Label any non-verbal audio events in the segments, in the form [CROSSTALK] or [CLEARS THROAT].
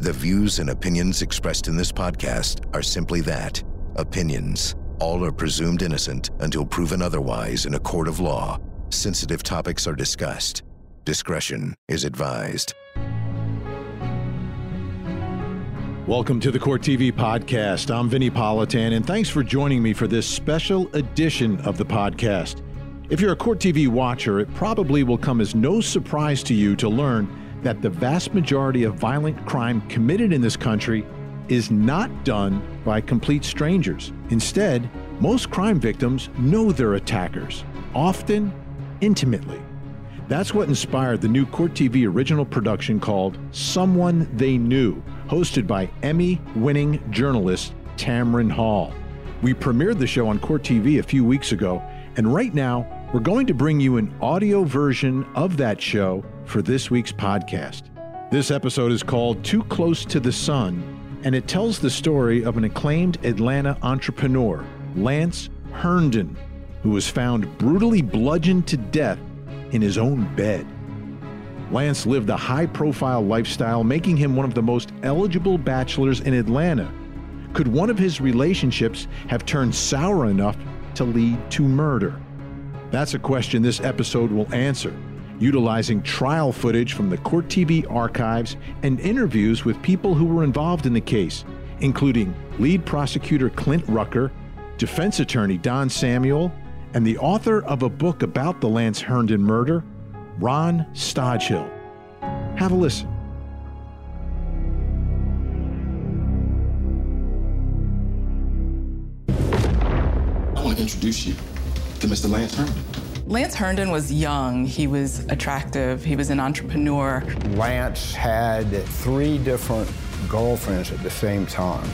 The views and opinions expressed in this podcast are simply that opinions. All are presumed innocent until proven otherwise in a court of law. Sensitive topics are discussed. Discretion is advised. Welcome to the Court TV podcast. I'm Vinnie Politan, and thanks for joining me for this special edition of the podcast. If you're a Court TV watcher, it probably will come as no surprise to you to learn that the vast majority of violent crime committed in this country is not done by complete strangers. Instead, most crime victims know their attackers, often intimately. That's what inspired the new Court TV original production called Someone They Knew, hosted by Emmy winning journalist Tamron Hall. We premiered the show on Court TV a few weeks ago, and right now, we're going to bring you an audio version of that show for this week's podcast. This episode is called Too Close to the Sun, and it tells the story of an acclaimed Atlanta entrepreneur, Lance Herndon, who was found brutally bludgeoned to death in his own bed. Lance lived a high profile lifestyle, making him one of the most eligible bachelors in Atlanta. Could one of his relationships have turned sour enough to lead to murder? That's a question this episode will answer, utilizing trial footage from the Court TV archives and interviews with people who were involved in the case, including lead prosecutor Clint Rucker, defense attorney Don Samuel, and the author of a book about the Lance Herndon murder, Ron Stodghill. Have a listen. I want to introduce you to Mr. Lance Herndon. Lance Herndon was young, he was attractive, he was an entrepreneur. Lance had three different girlfriends at the same time.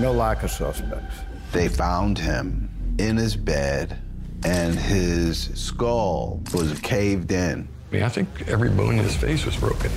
No lack of suspects. They found him in his bed, and his skull was caved in. I mean, I think every bone in his face was broken.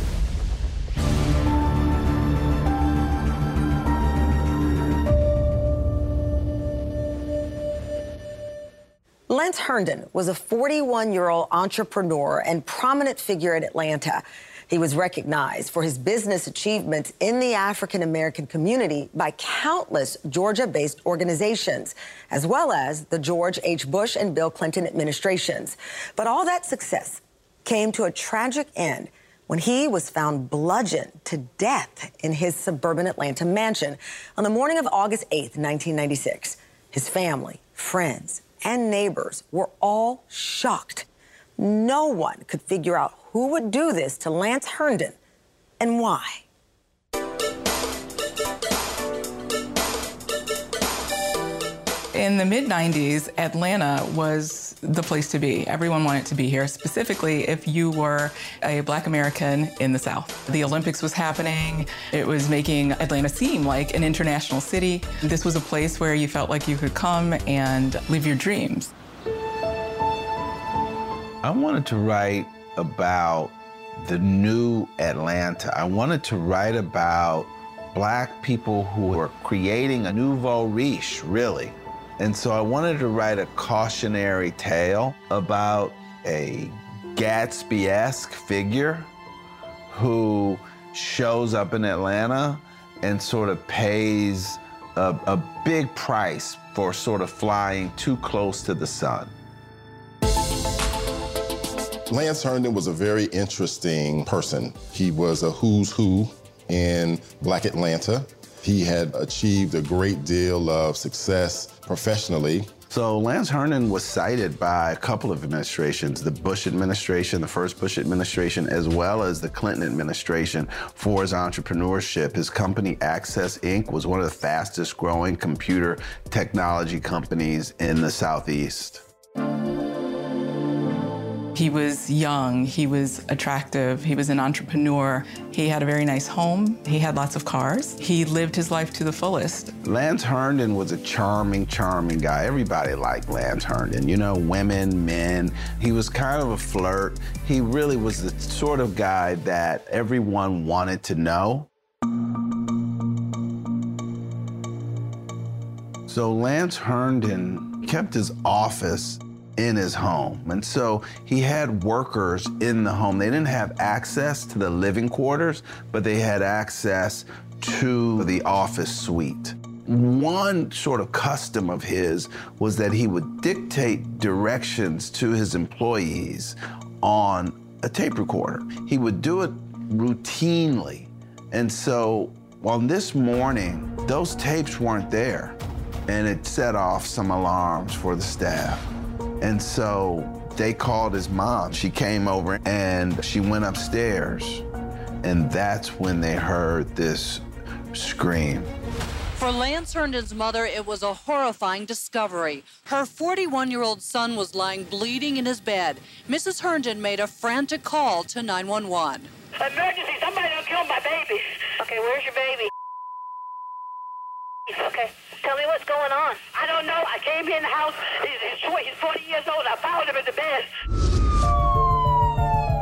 Lance Herndon was a 41 year old entrepreneur and prominent figure in Atlanta. He was recognized for his business achievements in the African American community by countless Georgia based organizations, as well as the George H. Bush and Bill Clinton administrations. But all that success came to a tragic end when he was found bludgeoned to death in his suburban Atlanta mansion on the morning of August 8, 1996. His family, friends, and neighbors were all shocked. No one could figure out who would do this to Lance Herndon and why. In the mid 90s, Atlanta was the place to be. Everyone wanted to be here, specifically if you were a black American in the South. The Olympics was happening, it was making Atlanta seem like an international city. This was a place where you felt like you could come and live your dreams. I wanted to write about the new Atlanta. I wanted to write about black people who were creating a nouveau riche, really. And so I wanted to write a cautionary tale about a Gatsby esque figure who shows up in Atlanta and sort of pays a, a, big price for sort of flying too close to the sun. Lance Herndon was a very interesting person. He was a who's who in Black Atlanta. He had achieved a great deal of success professionally. So Lance Herndon was cited by a couple of administrations, the Bush administration, the first Bush administration, as well as the Clinton administration for his entrepreneurship. His company, Access Inc., was one of the fastest growing computer technology companies in the Southeast. He was young, he was attractive, he was an entrepreneur. He had a very nice home, he had lots of cars. He lived his life to the fullest. Lance Herndon was a charming, charming guy. Everybody liked Lance Herndon, you know, women, men. He was kind of a flirt. He really was the sort of guy that everyone wanted to know. So Lance Herndon kept his office in his home. And so he had workers in the home. They didn't have access to the living quarters, but they had access to the office suite. One sort of custom of his was that he would dictate directions to his employees on a tape recorder. He would do it routinely. And so on this morning, those tapes weren't there, and it set off some alarms for the staff. And so they called his mom. She came over and she went upstairs, and that's when they heard this scream. For Lance Herndon's mother, it was a horrifying discovery. Her 41 year old son was lying bleeding in his bed. Mrs. Herndon made a frantic call to 911. Emergency, somebody done kill my baby. Okay, where's your baby? Okay, tell me what's going on. I don't know. I came in the house. He's, he's 40 years old. I found him in the bed.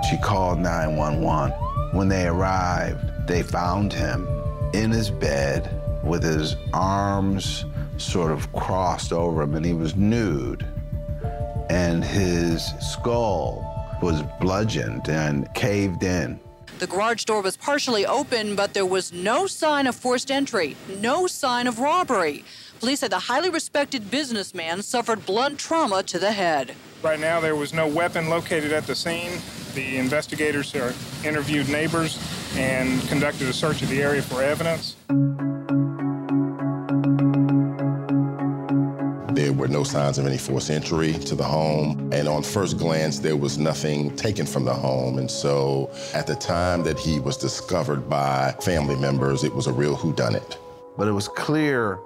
She called 911. When they arrived, they found him in his bed with his arms sort of crossed over him, and he was nude. And his skull was bludgeoned and caved in. The garage door was partially open, but there was no sign of forced entry, no sign of robbery. Police said the highly respected businessman suffered blunt trauma to the head. Right now, there was no weapon located at the scene. The investigators interviewed neighbors and conducted a search of the area for evidence. Were no signs of any forced entry to the home. And on first glance, there was nothing taken from the home. And so at the time that he was discovered by family members, it was a real whodunit. But it was clear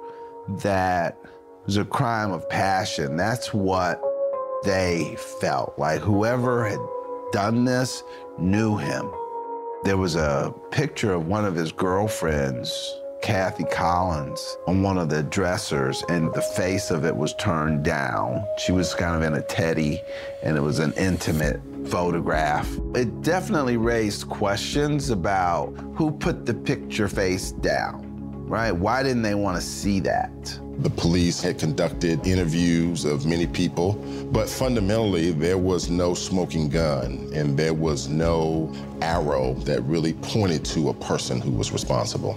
that it was a crime of passion. That's what they felt. Like whoever had done this knew him. There was a picture of one of his girlfriends Kathy Collins on one of the dressers, and the face of it was turned down. She was kind of in a teddy, and it was an intimate photograph. It definitely raised questions about who put the picture face down, right? Why didn't they want to see that? The police had conducted interviews of many people, but fundamentally, there was no smoking gun and there was no arrow that really pointed to a person who was responsible.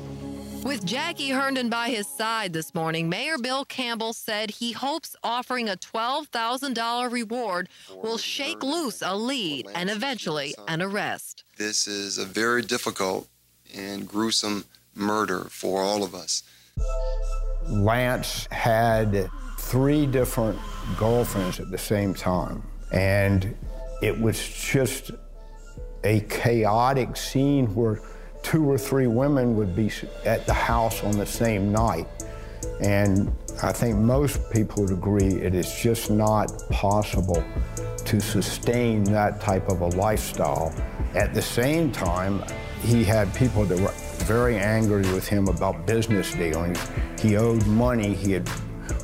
With Jackie Herndon by his side this morning, Mayor Bill Campbell said he hopes offering a $12,000 reward will shake loose a lead and eventually an arrest. This is a very difficult and gruesome murder for all of us. Lance had three different girlfriends at the same time, and it was just a chaotic scene where two or three women would be at the house on the same night. And I think most people would agree it is just not possible to sustain that type of a lifestyle. At the same time, he had people that were very angry with him about business dealings. He owed money. He had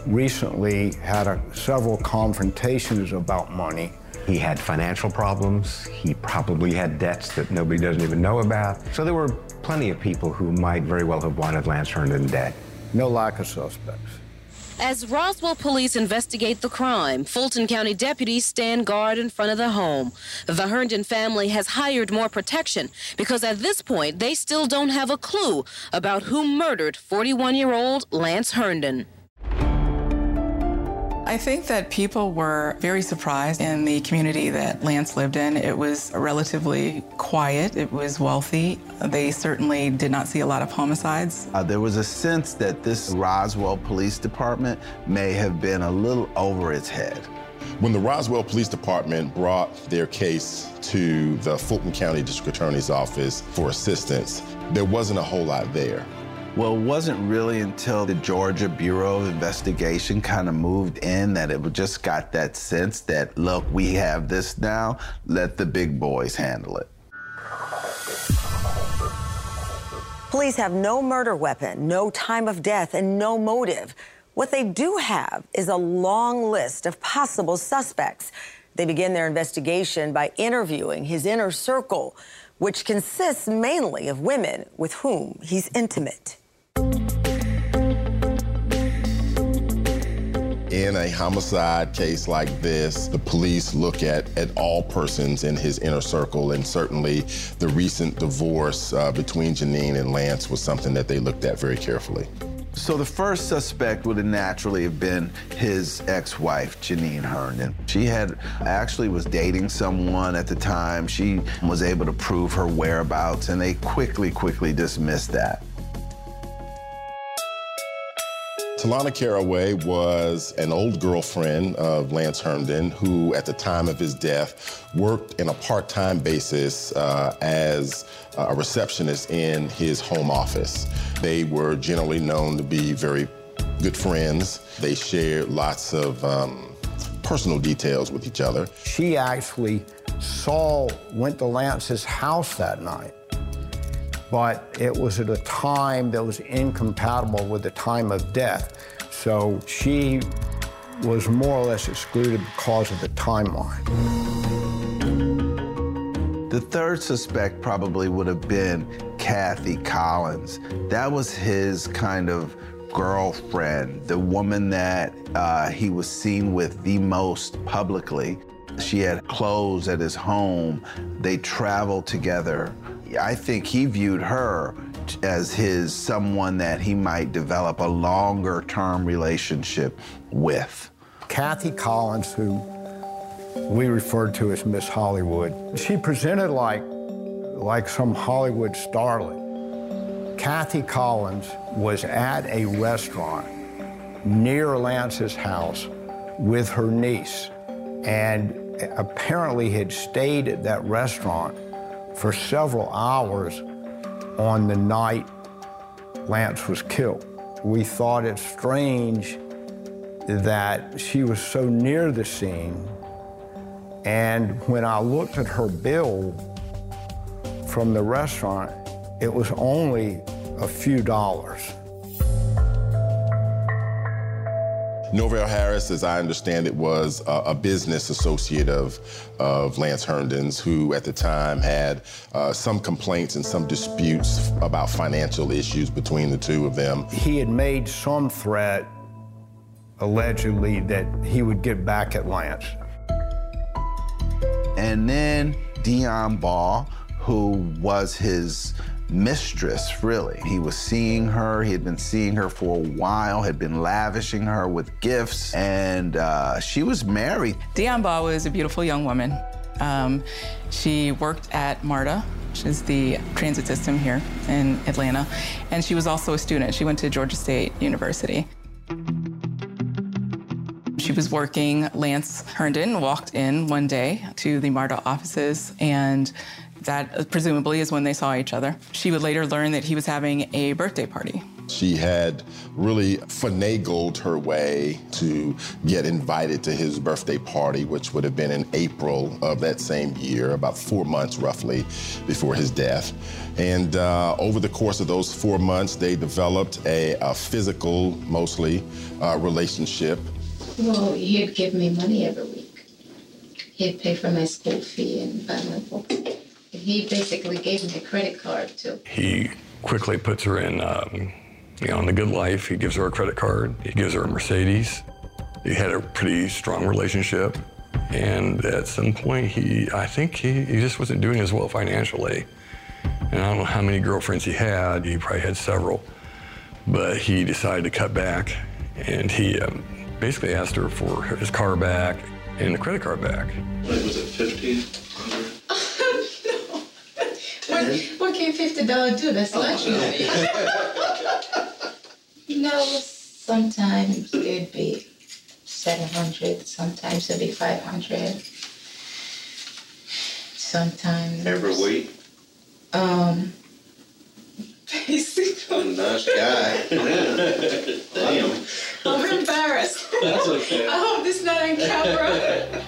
recently had a, several confrontations about money. He had financial problems. He probably had debts that nobody doesn't even know about. So there were plenty of people who might very well have wanted Lance Herndon dead. No lack of suspects. As Roswell police investigate the crime, Fulton County deputies stand guard in front of the home. The Herndon family has hired more protection because at this point they still don't have a clue about who murdered 41 year old Lance Herndon. I think that people were very surprised in the community that Lance lived in. It was relatively quiet, it was wealthy. They certainly did not see a lot of homicides. Uh, there was a sense that this Roswell Police Department may have been a little over its head. When the Roswell Police Department brought their case to the Fulton County District Attorney's Office for assistance, there wasn't a whole lot there. Well, it wasn't really until the Georgia Bureau of Investigation kind of moved in that it just got that sense that, look, we have this now, let the big boys handle it. Police have no murder weapon, no time of death, and no motive. What they do have is a long list of possible suspects. They begin their investigation by interviewing his inner circle, which consists mainly of women with whom he's intimate. In a homicide case like this, the police look at, at all persons in his inner circle, and certainly the recent divorce uh, between Janine and Lance was something that they looked at very carefully. So the first suspect would have naturally have been his ex-wife, Janine Herndon. She had actually was dating someone at the time. She was able to prove her whereabouts, and they quickly, quickly dismissed that. Talana Caraway was an old girlfriend of Lance Herndon who, at the time of his death, worked in a part time basis uh, as a receptionist in his home office. They were generally known to be very good friends. They shared lots of um, personal details with each other. She actually saw, went to Lance's house that night but it was at a time that was incompatible with the time of death. So she was more or less excluded because of the timeline. The third suspect probably would have been Kathy Collins. That was his kind of girlfriend, the woman that uh, he was seen with the most publicly. She had clothes at his home. They traveled together. I think he viewed her as his someone that he might develop a longer term relationship with. Kathy Collins, who we referred to as Miss Hollywood, she presented like, like some Hollywood starlet. Kathy Collins was at a restaurant near Lance's house with her niece and apparently had stayed at that restaurant for several hours on the night Lance was killed. We thought it strange that she was so near the scene. And when I looked at her bill from the restaurant, it was only a few dollars. Norvell Harris, as I understand it, was a, a business associate of, of Lance Herndon's, who at the time had uh, some complaints and some disputes about financial issues between the two of them. He had made some threat, allegedly, that he would get back at Lance. And then Dion Baugh, who was his mistress, really. He was seeing her. He had been seeing her for a while, had been lavishing her with gifts, and uh, she was married. Dion Baugh was a beautiful young woman. Um, she worked at MARTA, which is the transit system here in Atlanta, and she was also a student. She went to Georgia State University. She was working. Lance Herndon walked in one day to the MARTA offices and that uh, presumably is when they saw each other. She would later learn that he was having a birthday party. She had really finagled her way to get invited to his birthday party, which would have been in April of that same year, about four months roughly before his death. And uh, over the course of those four months, they developed a, a physical, mostly, uh, relationship. Well, he'd give me money every week. He'd pay for my school fee and buy my books. He basically gave me a credit card too. He quickly puts her in, um, you know, in the good life. He gives her a credit card. He gives her a Mercedes. He had a pretty strong relationship. And at some point, he, I think he, he just wasn't doing as well financially. And I don't know how many girlfriends he had. He probably had several. But he decided to cut back. And he um, basically asked her for his car back and the credit card back. Like, was it 50? what, what fifty dollars do? That's lunch money. you know, sometimes it'd be seven hundred. Sometimes it'd be five hundred. Sometimes every week. Um, [LAUGHS] basically. nice guy. [LAUGHS] Damn. I'm embarrassed. That's okay. I hope this not on camera.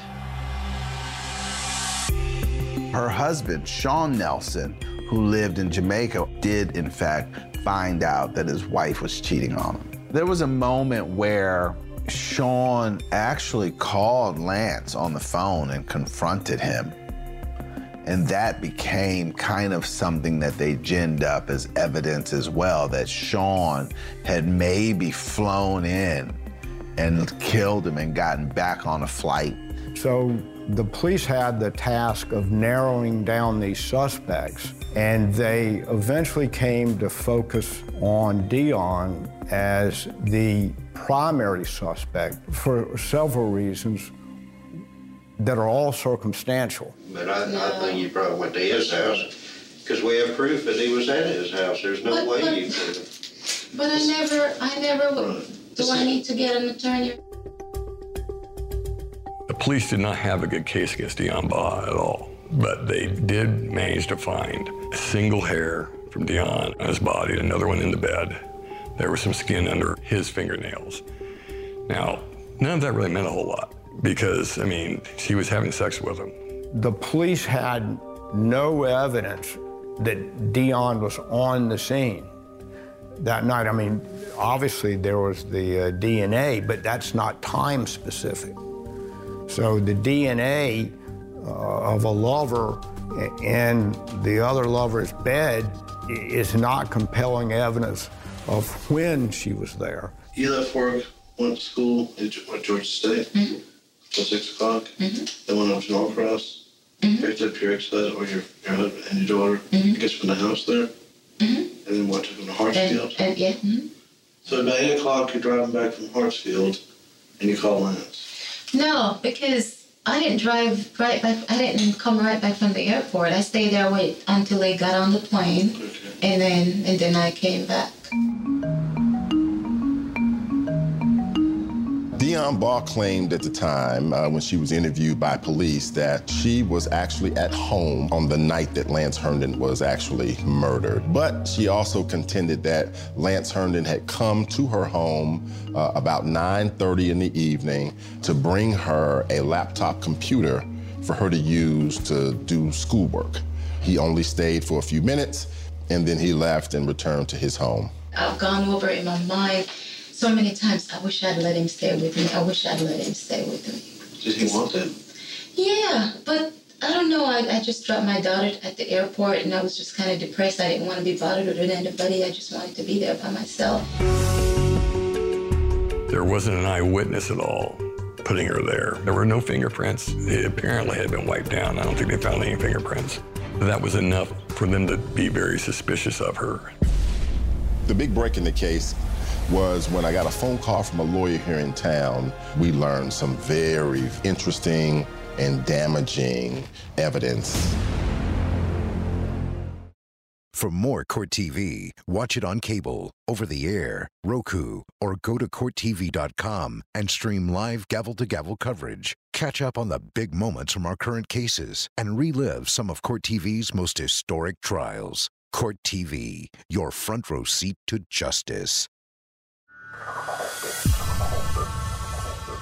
Her husband, Sean Nelson, who lived in Jamaica, did in fact find out that his wife was cheating on him. There was a moment where Sean actually called Lance on the phone and confronted him. And that became kind of something that they ginned up as evidence as well that Sean had maybe flown in and killed him and gotten back on a flight. So the police had the task of narrowing down these suspects, and they eventually came to focus on Dion as the primary suspect for several reasons that are all circumstantial. But I, I think you probably went to his house, because we have proof that he was at his house. There's no But- way but- you could have. But I never, I never, do I need to get an attorney? The police did not have a good case against Dion Baugh at all, but they did manage to find a single hair from Dion on his body, another one in the bed. There was some skin under his fingernails. Now, none of that really meant a whole lot because, I mean, she was having sex with him. The police had no evidence that Dion was on the scene that night. I mean, obviously there was the uh, DNA, but that's not time specific. So the DNA Uh, of a lover in the other lover's bed is not compelling evidence of when she was there. You left work, went to school, at Ge- what, Georgia State, mm-hmm. till six o'clock. Mm-hmm. Then went up to Norcross, mm-hmm. picked up your ex-husband uh, or your, your husband and your daughter. I guess from the house there. And then what, took them to Hartsfield? And, and yeah, mhm. So about eight o'clock, you're driving back from Hartsfield, and you call Lance. No, because I didn't drive right back. I didn't come right back from the airport. I stayed there wait until they got on the plane, and then and then I came back. Dion Baugh claimed at the time, uh, when she was interviewed by police, that she was actually at home on the night that Lance Herndon was actually murdered. But she also contended that Lance Herndon had come to her home uh, about 9:30 in the evening to bring her a laptop computer for her to use to do schoolwork. He only stayed for a few minutes, and then he left and returned to his home. I've gone over in my mind so many times. I wish I'd let him stay with me. I wish I'd let him stay with me. Did he want that? Yeah, but I don't know. I, I just dropped my daughter at the airport, and I was just kind of depressed. I didn't want to be bothered with anybody. I just wanted to be there by myself. There wasn't an eyewitness at all putting her there. There were no fingerprints. It apparently had been wiped down. I don't think they found any fingerprints. That was enough for them to be very suspicious of her. The big break in the case was when I got a phone call from a lawyer here in town. We learned some very interesting and damaging evidence. For more Court TV, watch it on cable, over the air, Roku, or go to CourtTV.com and stream live gavel to gavel coverage. Catch up on the big moments from our current cases and relive some of Court TV's most historic trials. Court TV, your front row seat to justice.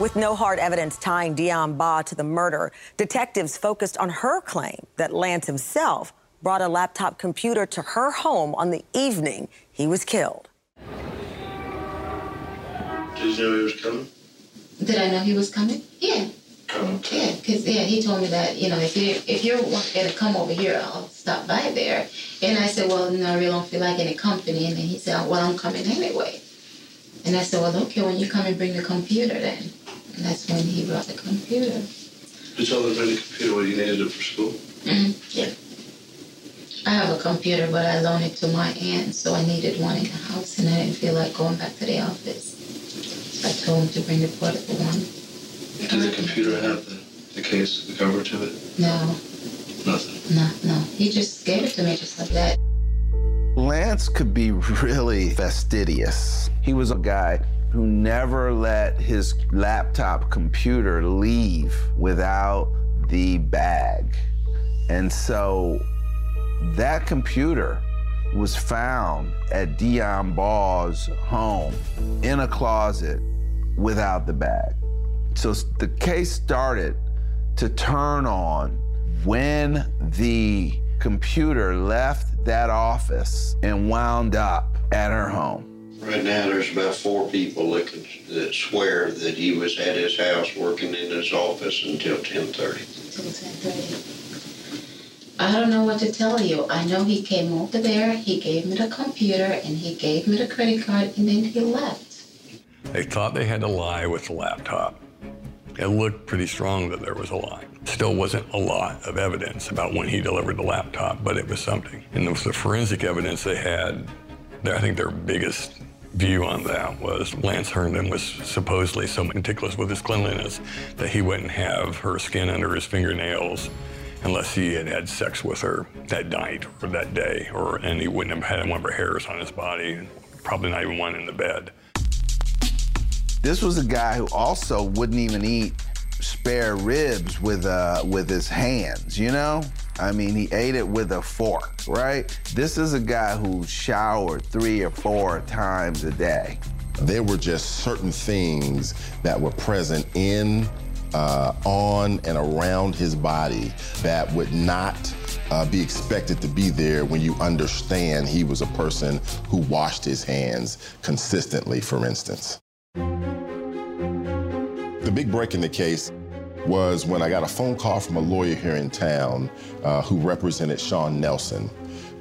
With no hard evidence tying Dion Baugh to the murder, detectives focused on her claim that Lance himself brought a laptop computer to her home on the evening he was killed. Did you know he was coming? Did I know he was coming? Yeah. Yeah, because yeah, he told me that you know if you if you're gonna come over here, I'll stop by there. And I said, well, no, I really don't feel like any company. And then he said, well, I'm coming anyway. And I said, well, okay, when you come and bring the computer, then. And that's when he brought the computer. Did you told him to bring the computer when you needed it for school. hmm Yeah. I have a computer, but I loaned it to my aunt, so I needed one in the house, and I didn't feel like going back to the office. So I told him to bring the portable one. Did the computer have the, the case, the cover to it? No, Nothing. no, no. He just gave it to me just like that. Lance could be really fastidious. He was a guy who never let his laptop computer leave without the bag. And so that computer was found at Dion Baugh's home in a closet without the bag. So the case started to turn on when the computer left that office and wound up at her home. Right now, there's about four people that can that swear that he was at his house working in his office until 10:30. Until 10:30. I don't know what to tell you. I know he came over there, he gave me the computer, and he gave me the credit card, and then he left. They thought they had to lie with the laptop. It looked pretty strong that there was a lie. Still wasn't a lot of evidence about when he delivered the laptop, but it was something. And with the forensic evidence they had, I think their biggest view on that was Lance Herndon was supposedly so meticulous with his cleanliness that he wouldn't have her skin under his fingernails unless he had had sex with her that night or that day, or and he wouldn't have had one of her hairs on his body, probably not even one in the bed. This was a guy who also wouldn't even eat spare ribs with uh, with his hands, you know? I mean, he ate it with a fork, right? This is a guy who showered three or four times a day. There were just certain things that were present in, uh, on, and around his body that would not uh, be expected to be there when you understand he was a person who washed his hands consistently, for instance. The big break in the case was when I got a phone call from a lawyer here in town uh, who represented Sean Nelson,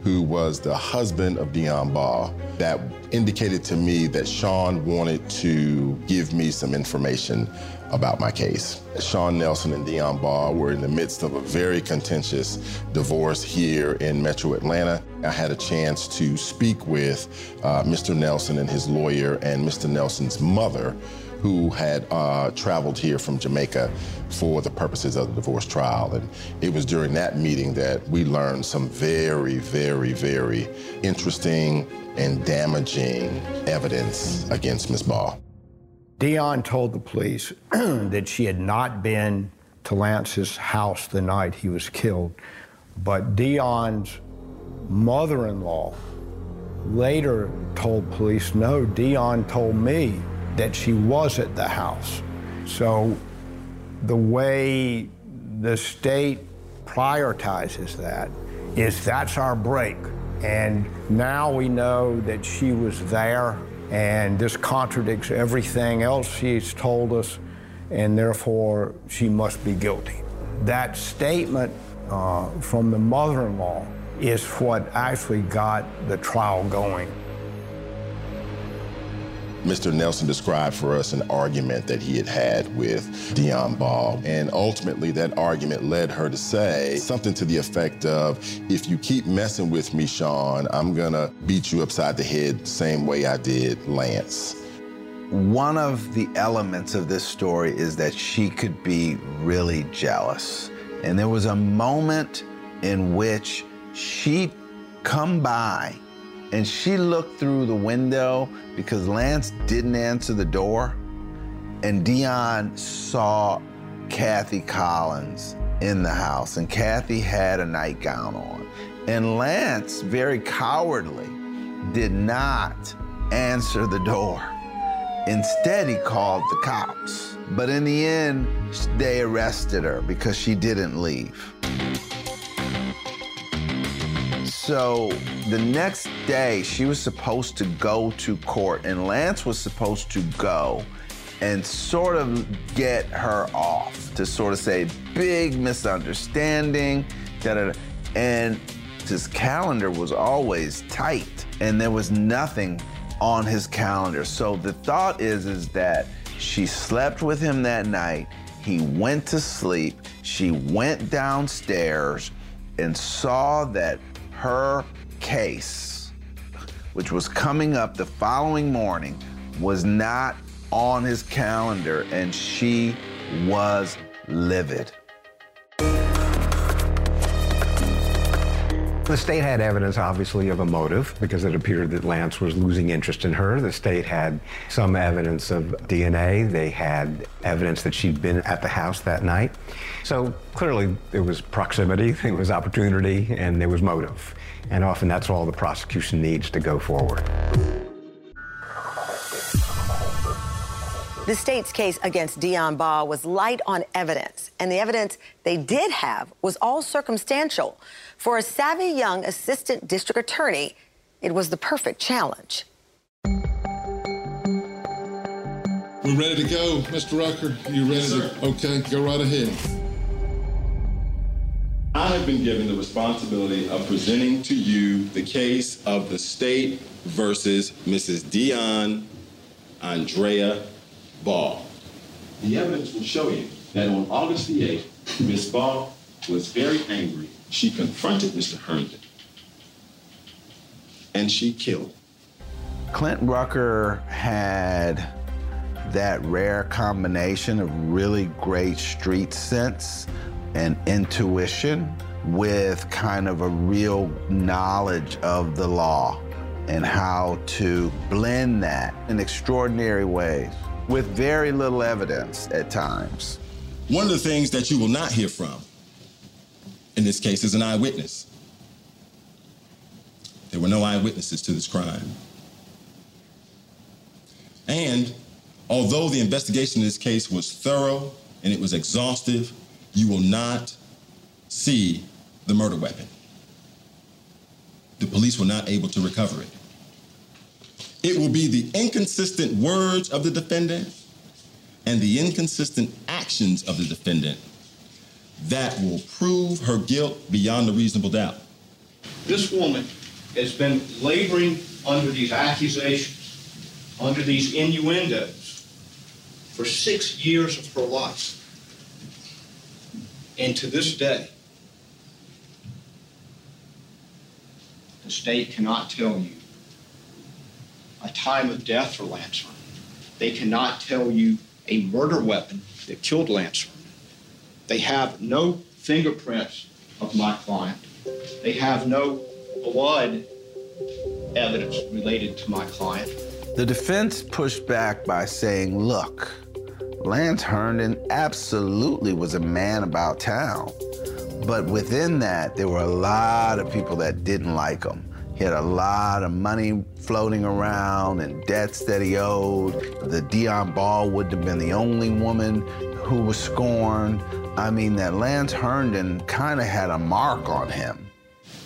who was the husband of Dion Baugh, that indicated to me that Sean wanted to give me some information about my case. Sean Nelson and Dion Baugh were in the midst of a very contentious divorce here in Metro Atlanta. I had a chance to speak with uh, Mr. Nelson and his lawyer and Mr. Nelson's mother, who had uh, traveled here from Jamaica for the purposes of the divorce trial. And it was during that meeting that we learned some very, very, very interesting and damaging evidence against Ms. Baugh. Dion told the police [CLEARS THROAT] that she had not been to Lance's house the night he was killed, but Dion's mother in law later told police, no, Dion told me that she was at the house. So the way the state prioritizes that is that's our break. And now we know that she was there, and this contradicts everything else she's told us, and therefore she must be guilty. That statement uh, from the mother in law is what actually got the trial going. Mr. Nelson described for us an argument that he had had with Dion Baugh. And ultimately, that argument led her to say something to the effect of, if you keep messing with me, Sean, I'm gonna beat you upside the head the same way I did Lance. One of the elements of this story is that she could be really jealous. And there was a moment in which she'd come by and she looked through the window because Lance didn't answer the door. And Dion saw Kathy Collins in the house, and Kathy had a nightgown on. And Lance, very cowardly, did not answer the door. Instead, he called the cops. But in the end, they arrested her because she didn't leave. So the next day, she was supposed to go to court, and Lance was supposed to go and sort of get her off to sort of say, big misunderstanding, da da da. And his calendar was always tight, and there was nothing on his calendar. So the thought is, is that she slept with him that night. He went to sleep. She went downstairs and saw that her case, which was coming up the following morning, was not on his calendar, and she was livid. The state had evidence, obviously, of a motive because it appeared that Lance was losing interest in her. The state had some evidence of DNA. They had evidence that she'd been at the house that night. So clearly, there was proximity, [LAUGHS] there was opportunity, and there was motive. And often that's all the prosecution needs to go forward. The state's case against Dion Baugh was light on evidence, and the evidence they did have was all circumstantial. For a savvy young assistant district attorney, it was the perfect challenge. We're ready to go, Mr. Rucker. You ready Yes, to? Okay, go right ahead. I have been given the responsibility of presenting to you the case of the state versus Mrs. Dion Andrea Baugh. The evidence will show you that on August the 8th, Ms. Baugh was very angry. She confronted Mr. Herndon and she killed. Clint Rucker had that rare combination of really great street sense and intuition with kind of a real knowledge of the law and how to blend that in extraordinary ways with very little evidence at times. One of the things that you will not hear from in this case is an eyewitness. There were no eyewitnesses to this crime. And although the investigation in this case was thorough and it was exhaustive, you will not see the murder weapon. The police were not able to recover it. It will be the inconsistent words of the defendant and the inconsistent actions of the defendant that will prove her guilt beyond a reasonable doubt. This woman has been laboring under these accusations, under these innuendos, for six years of her life. And to this day, the state cannot tell you a time of death for Lance Herndon. They cannot tell you a murder weapon that killed Lance Herndon. They have no fingerprints of my client. They have no blood evidence related to my client. The defense pushed back by saying, look, Lance Herndon absolutely was a man about town. But within that, there were a lot of people that didn't like him. He had a lot of money floating around and debts that he owed. The Dion Baugh wouldn't have been the only woman who was scorned. I mean, that Lance Herndon kind of had a mark on him.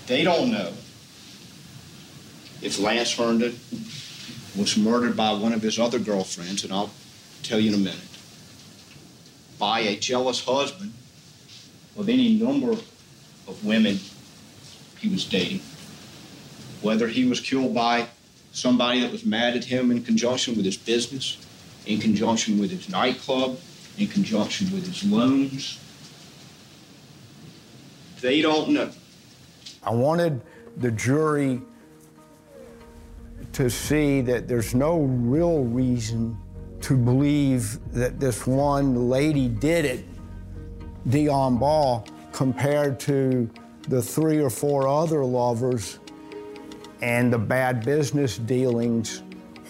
They don't know if Lance Herndon was murdered by one of his other girlfriends, and I'll tell you in a minute, by a jealous husband of any number of women he was dating, whether he was killed by somebody that was mad at him in conjunction with his business, in conjunction with his nightclub, in conjunction with his loans. They don't know. I wanted the jury to see that there's no real reason to believe that this one lady did it, Dion Baugh, compared to the three or four other lovers and the bad business dealings.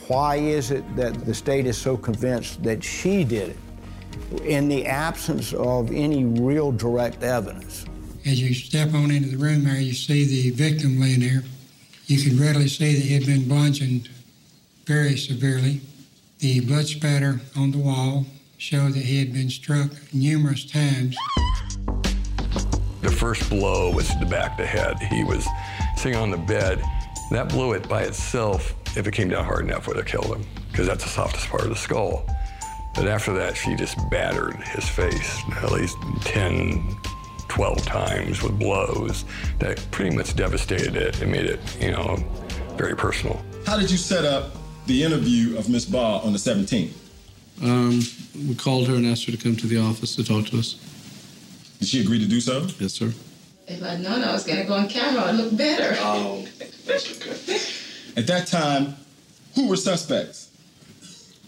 Why is it that the state is so convinced that she did it in the absence of any real direct evidence? As you step on into the room there, you see the victim laying there. You can readily see that he had been bludgeoned very severely. The blood spatter on the wall showed that he had been struck numerous times. The first blow was to the back of the head. He was sitting on the bed. That blow it by itself, if it came down hard enough, would have killed him, because that's the softest part of the skull. But after that, she just battered his face at least 10, 12 times with blows that pretty much devastated it and made it, you know, very personal. How did you set up the interview of Miss Baugh on the 17th? Um, we called her and asked her to come to the office to talk to us. Did she agree to do so? Yes, sir. If I'd known I was going to go on camera, I'd look better. Oh, that's okay. [LAUGHS] At that time, who were suspects?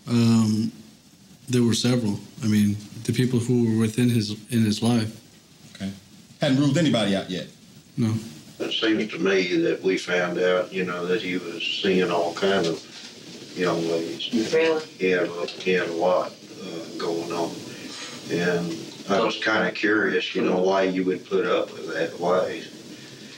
Um, there were several. I mean, the people who were within his in his life. Okay. Hadn't ruled anybody out yet. No. It seems to me that we found out, you know, that he was seeing all kind of young ladies. Really? He had, a- he had a lot uh, going on. And I was kind of curious, you know, why you would put up with that. Why,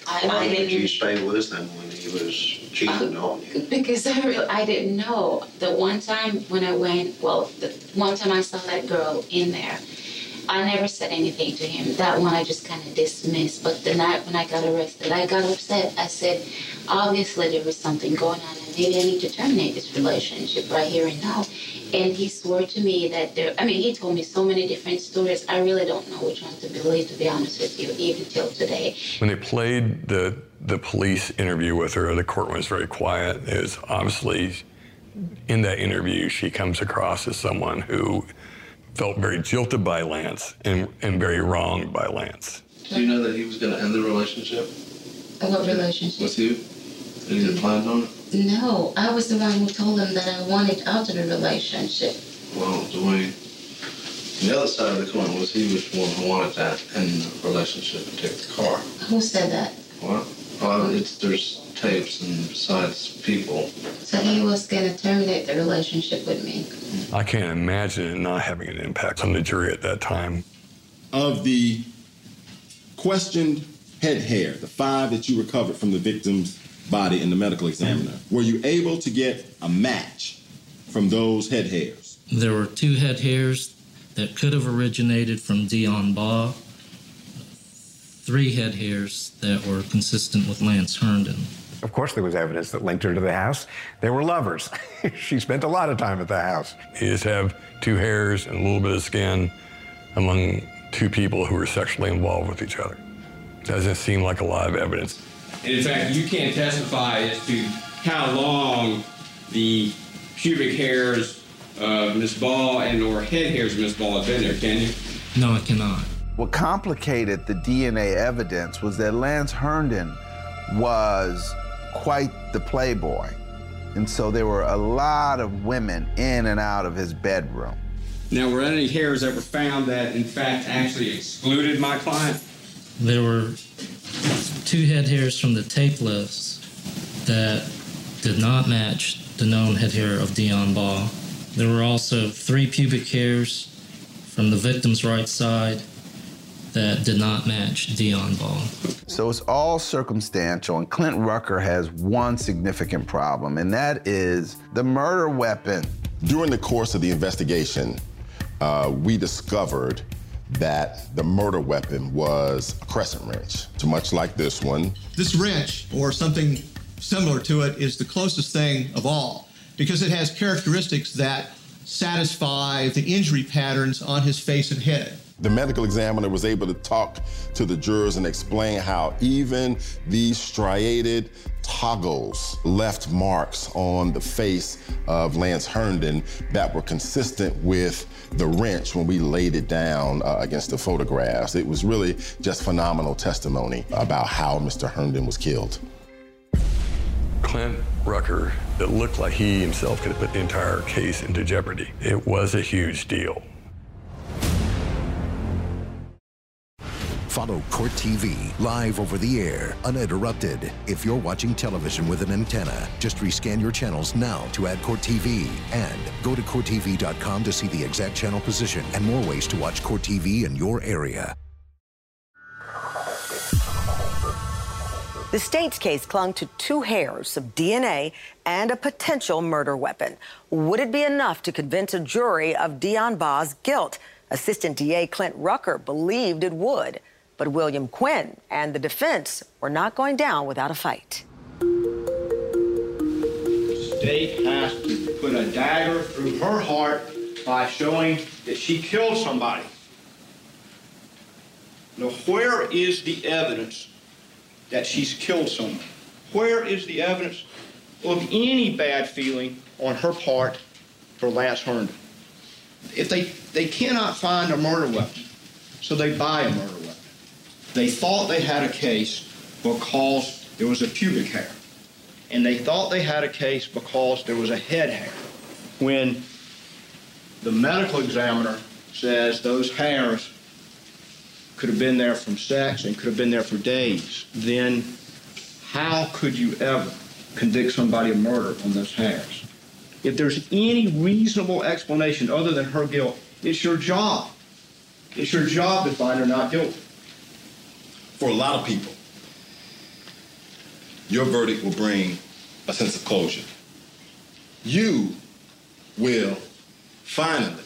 I, why I would didn't you stay with him when he was cheating on you? Because I really, I didn't know. The one time when I went, well, the one time I saw that girl in there, I never said anything to him. That one I just kind of dismissed. But the night when I got arrested, I got upset. I said, obviously there was something going on, and maybe I need to terminate this relationship right here and now. And he swore to me that there, I mean, he told me so many different stories. I really don't know which one to believe, to be honest with you, even till today. When they played the the police interview with her, the courtroom was very quiet. It was obviously in that interview, she comes across as someone who felt very jilted by Lance and, and very wronged by Lance. Do you know that he was going to end the relationship What relationship? with you? That he had planned on it? No, I was the one who told him that I wanted out of the relationship. Well, Dwayne, the other side of the coin was he was the one who wanted that end the relationship and take the car. Who said that? What? Well, it's, there's tapes and besides people. So he was gonna terminate the relationship with me. I can't imagine it not having an impact on the jury at that time. Of the questioned head hair, the five that you recovered from the victim's body in the medical examiner, were you able to get a match from those head hairs? There were two head hairs that could have originated from Dion Baugh, three head hairs that were consistent with Lance Herndon. Of course, there was evidence that linked her to the house. They were lovers. [LAUGHS] she spent a lot of time at the house. You just have two hairs and a little bit of skin among two people who were sexually involved with each other. Doesn't seem like a lot of evidence. And in fact, you can't testify as to how long the pubic hairs of Miss Baugh and or head hairs of Miss Baugh have been there, can you? No, I cannot. What complicated the DNA evidence was that Lance Herndon was quite the playboy. And so there were a lot of women in and out of his bedroom. Now, were any hairs ever found that in fact actually excluded my client? There were two head hairs from the tape lifts that did not match the known head hair of Dion Baugh. There were also three pubic hairs from the victim's right side that did not match Dion Baugh. So it's all circumstantial, and Clint Rucker has one significant problem, and that is the murder weapon. During the course of the investigation, uh, we discovered that the murder weapon was a crescent wrench, much like this one. This wrench, or something similar to it, is the closest thing of all because it has characteristics that satisfy the injury patterns on his face and head. The medical examiner was able to talk to the jurors and explain how even these striated toggles left marks on the face of Lance Herndon that were consistent with the wrench when we laid it down uh, against the photographs. It was really just phenomenal testimony about how Mr. Herndon was killed. Clint Rucker, it looked like he himself could have put the entire case into jeopardy. It was a huge deal. Follow Court TV live over the air, uninterrupted. If you're watching television with an antenna, just rescan your channels now to add Court TV and go to CourtTV.com to see the exact channel position and more ways to watch Court TV in your area. The state's case clung to two hairs of DNA and a potential murder weapon. Would it be enough to convince a jury of Dion Baugh's guilt? Assistant DA Clint Rucker believed it would. But William Quinn and the defense were not going down without a fight. The State has to put a dagger through her heart by showing that she killed somebody. Now, where is the evidence that she's killed someone? Where is the evidence of any bad feeling on her part for Lance Herndon? If they, they cannot find a murder weapon, so they buy a murder. They thought they had a case because there was a pubic hair. And they thought they had a case because there was a head hair. When the medical examiner says those hairs could have been there from sex and could have been there for days, then how could you ever convict somebody of murder on those hairs? If there's any reasonable explanation other than her guilt, it's your job. It's your job to find her not guilty. For a lot of people, your verdict will bring a sense of closure. You will finally,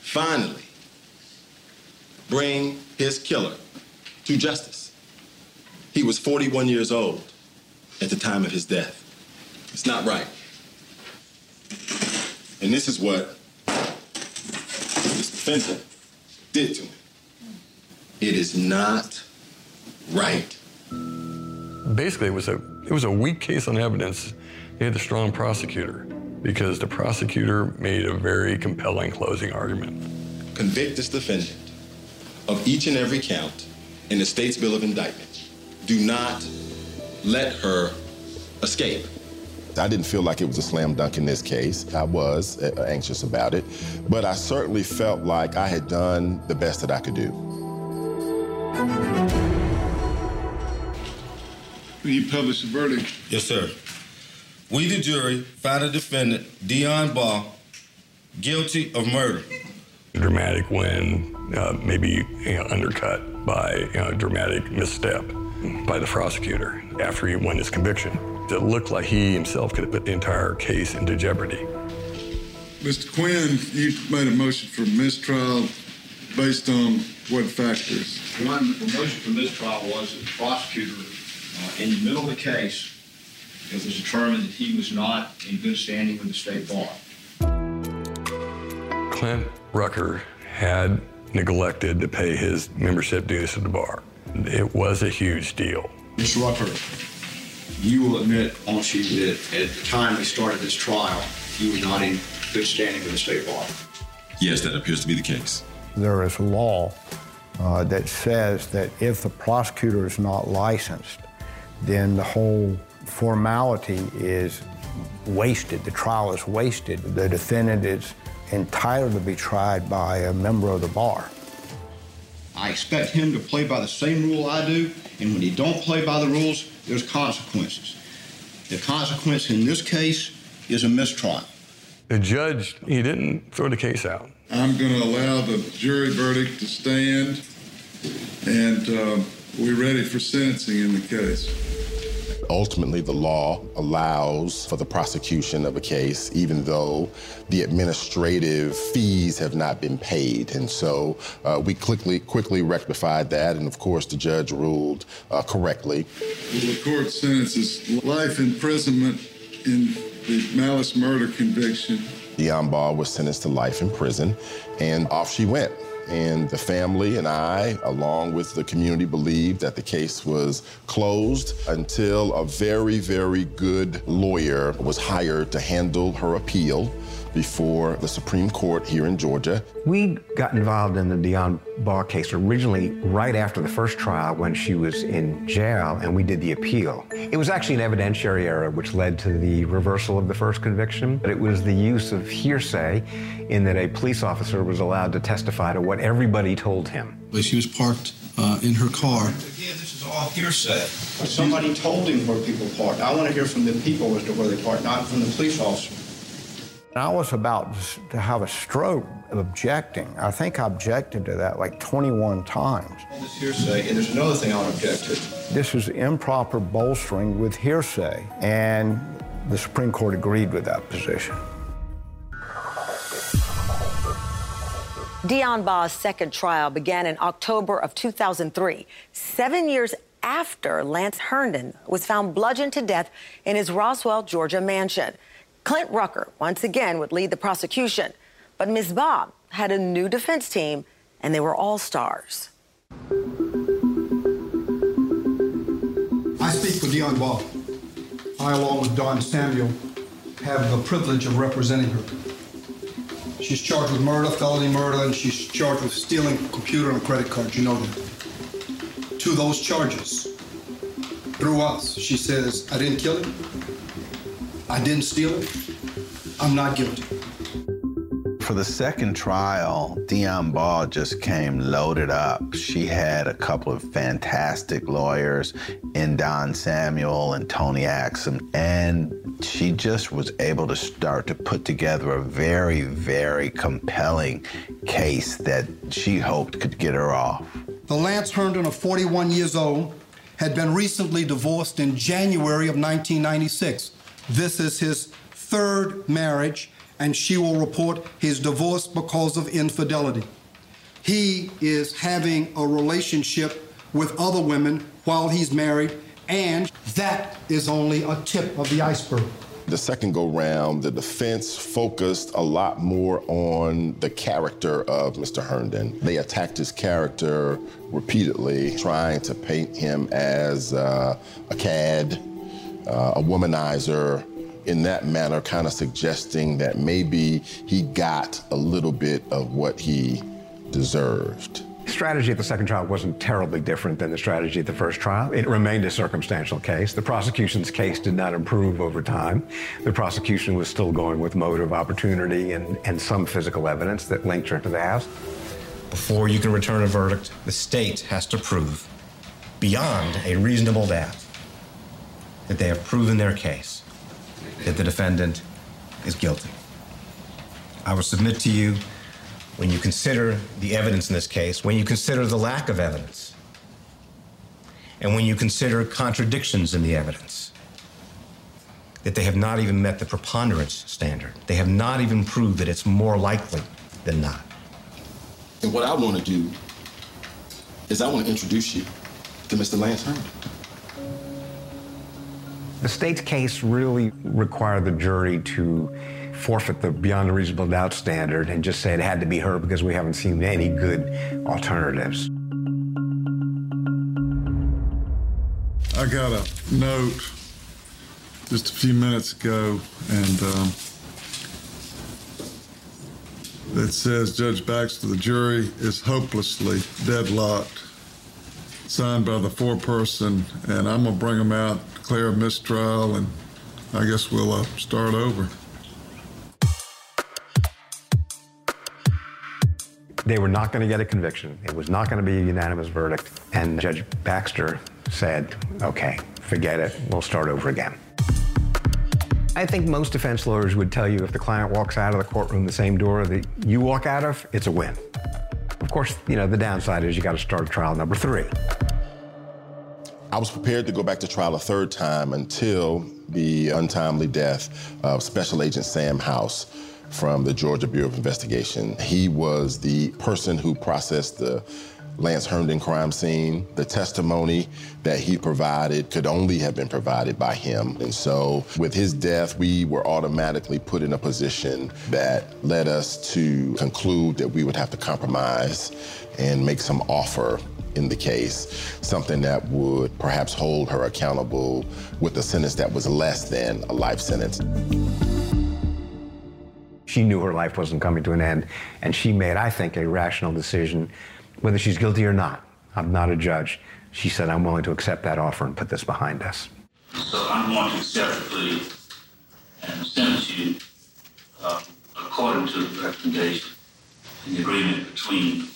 finally bring his killer to justice. He was 41 years old at the time of his death. It's not right. And this is what this defendant did to him. It is not right. basically it was a it was a weak case on evidence. They had a strong prosecutor because the prosecutor made a very compelling closing argument. Convict this defendant of each and every count in the state's bill of indictment. Do not let her escape. I didn't feel like it was a slam dunk in this case. I was uh, anxious about it, but I certainly felt like I had done the best that I could do. Will you publish the verdict? Yes, sir. We, the jury, found the defendant, Dion Baugh, guilty of murder. Dramatic win, uh, maybe you know, undercut by you know, a dramatic misstep by the prosecutor after he won his conviction. It looked like he himself could have put the entire case into jeopardy. Mr. Quinn, you made a motion for mistrial based on what factors? One, the motion for mistrial was that the prosecutor, uh, in the middle of the case, it was determined that he was not in good standing with the state bar. Clint Rucker had neglected to pay his membership dues to the bar. It was a huge deal. Mr. Rucker, you will admit, won't you, that at the time we started this trial, you were not in good standing with the state bar? Yes, that appears to be the case. There is law uh, that says that if the prosecutor is not licensed, then the whole formality is wasted. The trial is wasted. The defendant is entitled to be tried by a member of the bar. I expect him to play by the same rule I do, and when he don't play by the rules, there's consequences. The consequence in this case is a mistrial. The judge, he didn't throw the case out. I'm going to allow the jury verdict to stand, and uh, we're ready for sentencing in the case. Ultimately, the law allows for the prosecution of a case, even though the administrative fees have not been paid. And so uh, we quickly, quickly rectified that, and of course, the judge ruled uh, correctly. Well, the court sentences life imprisonment in the malice murder conviction. Dion was sentenced to life in prison, and off she went. And the family and I, along with the community, believed that the case was closed until a very, very good lawyer was hired to handle her appeal before the Supreme Court here in Georgia. We got involved in the Dion Baugh case originally right after the first trial when she was in jail and we did the appeal. It was actually an evidentiary error which led to the reversal of the first conviction, but it was the use of hearsay in that a police officer was allowed to testify to what everybody told him. But she was parked uh, in her car. Again, this is all hearsay. Somebody told him where people parked. I want to hear from the people as to where they parked, not from the police officer. I was about to have a stroke of objecting. I think I objected to that like 21 times. All this hearsay, and there's another thing I want to object to. This was improper bolstering with hearsay, and the Supreme Court agreed with that position. Dion Baugh's second trial began in October of 2003, seven years after Lance Herndon was found bludgeoned to death in his Roswell, Georgia mansion. Clint Rucker once again would lead the prosecution, but Ms. Baugh had a new defense team, and they were all stars. I speak for Dion Baugh. I, along with Don Samuel, have the privilege of representing her. She's charged with murder, felony murder, and she's charged with stealing a computer and a credit card. You know that. To those charges, through us, she says, I didn't kill him. I didn't steal it. I'm not guilty. For the second trial, Dion Baugh just came loaded up. She had a couple of fantastic lawyers in Don Samuel and Tony Axam, and she just was able to start to put together a very, very compelling case that she hoped could get her off. The Lance Herndon of 41 years old had been recently divorced in January of 1996. This is his third marriage, and she will report his divorce because of infidelity. He is having a relationship with other women while he's married, and that is only a tip of the iceberg. The second go round, the defense focused a lot more on the character of Mr. Herndon. They attacked his character repeatedly, trying to paint him as uh, a cad, uh, a womanizer, in that manner, kind of suggesting that maybe he got a little bit of what he deserved. Strategy at the second trial wasn't terribly different than the strategy at the first trial. It remained a circumstantial case. The prosecution's case did not improve over time. The prosecution was still going with motive, opportunity, and, and some physical evidence that linked her to the house. Before you can return a verdict, the state has to prove, beyond a reasonable doubt, that they have proven their case, that the defendant is guilty. I will submit to you when you consider the evidence in this case, when you consider the lack of evidence, and when you consider contradictions in the evidence, that they have not even met the preponderance standard. They have not even proved that it's more likely than not. And what I want to do is I want to introduce you to Mr. Lance Herndon. The state's case really required the jury to forfeit the beyond a reasonable doubt standard and just say it had to be her because we haven't seen any good alternatives. I got a note just a few minutes ago, and um, that says Judge Baxter, the jury is hopelessly deadlocked. Signed by the foreperson, and I'm gonna bring them out, declare a mistrial, and I guess we'll uh, start over. They were not going to get a conviction. It was not going to be a unanimous verdict. And Judge Baxter said, okay, forget it. We'll start over again. I think most defense lawyers would tell you if the client walks out of the courtroom the same door that you walk out of, it's a win. Of course, you know, the downside is you got to start trial number three. I was prepared to go back to trial a third time until the untimely death of Special Agent Sam House from the Georgia Bureau of Investigation. He was the person who processed the Lance Herndon crime scene. The testimony that he provided could only have been provided by him. And so, with his death, we were automatically put in a position that led us to conclude that we would have to compromise and make some offer in the case, something that would perhaps hold her accountable with a sentence that was less than a life sentence. She knew her life wasn't coming to an end, and she made, I think, a rational decision, whether she's guilty or not. I'm not a judge. She said, I'm willing to accept that offer and put this behind us. So I'm going to accept the plea and sentence you uh, according to the recommendation and the agreement between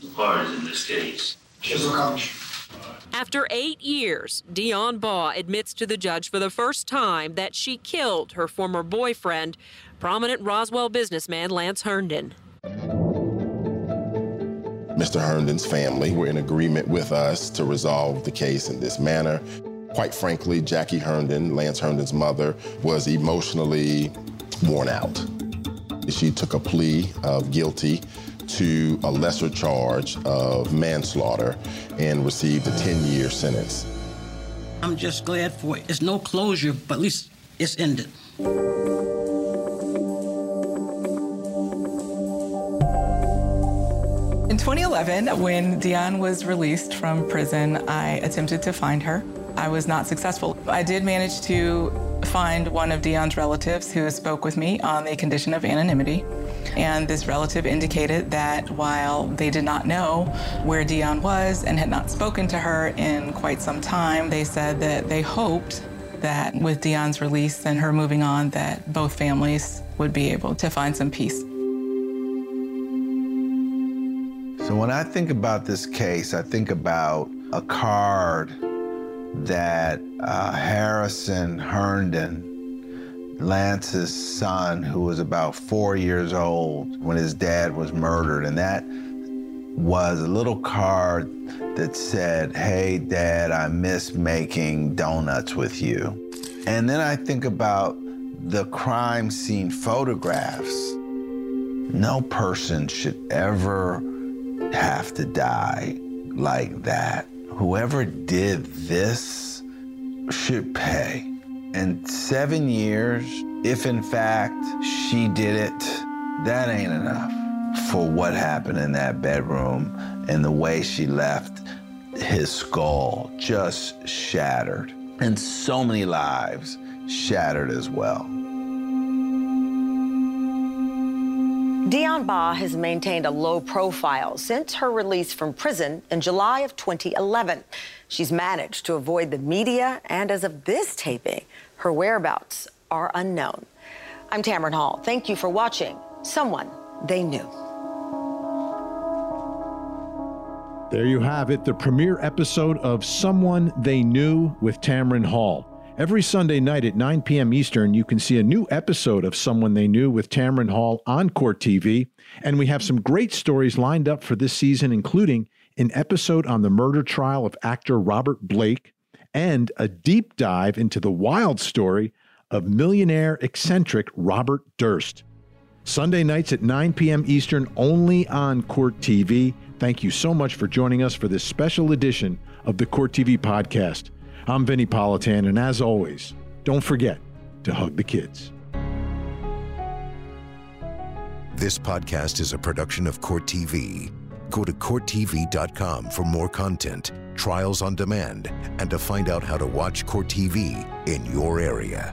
the parties in this case. After eight years, Dion Baugh admits to the judge for the first time that she killed her former boyfriend, prominent Roswell businessman Lance Herndon. Mr. Herndon's family were in agreement with us to resolve the case in this manner. Quite frankly, Jackie Herndon, Lance Herndon's mother, was emotionally worn out. She took a plea of guilty to a lesser charge of manslaughter and received a 10-year sentence. I'm just glad for it. It's no closure, but at least it's ended. 2011, when Dion was released from prison, I attempted to find her. I was not successful. I did manage to find one of Dion's relatives who spoke with me on the condition of anonymity. And this relative indicated that while they did not know where Dion was and had not spoken to her in quite some time, they said that they hoped that with Dion's release and her moving on, that both families would be able to find some peace. So when I think about this case, I think about a card that uh, Harrison Herndon, Lance's son, who was about four years old when his dad was murdered, and that was a little card that said, Hey, Dad, I miss making donuts with you. And then I think about the crime scene photographs. No person should ever have to die like that. Whoever did this should pay. And seven years, if in fact she did it, that ain't enough for what happened in that bedroom and the way she left his skull just shattered. And so many lives shattered as well. Dion Baugh has maintained a low profile since her release from prison in July of 2011. She's managed to avoid the media, and as of this taping, her whereabouts are unknown. I'm Tamron Hall. Thank you for watching Someone They Knew. There you have it, the premiere episode of Someone They Knew with Tamron Hall. Every Sunday night at 9 p.m. Eastern, you can see a new episode of Someone They Knew with Tamron Hall on Court TV. And we have some great stories lined up for this season, including an episode on the murder trial of actor Robert Blake and a deep dive into the wild story of millionaire eccentric Robert Durst. Sunday nights at 9 p.m. Eastern, only on Court TV. Thank you so much for joining us for this special edition of the Court TV podcast. I'm Vinnie Politan, and as always, don't forget to hug the kids. This podcast is a production of Court TV. Go to CourtTV.com for more content, trials on demand, and to find out how to watch Court TV in your area.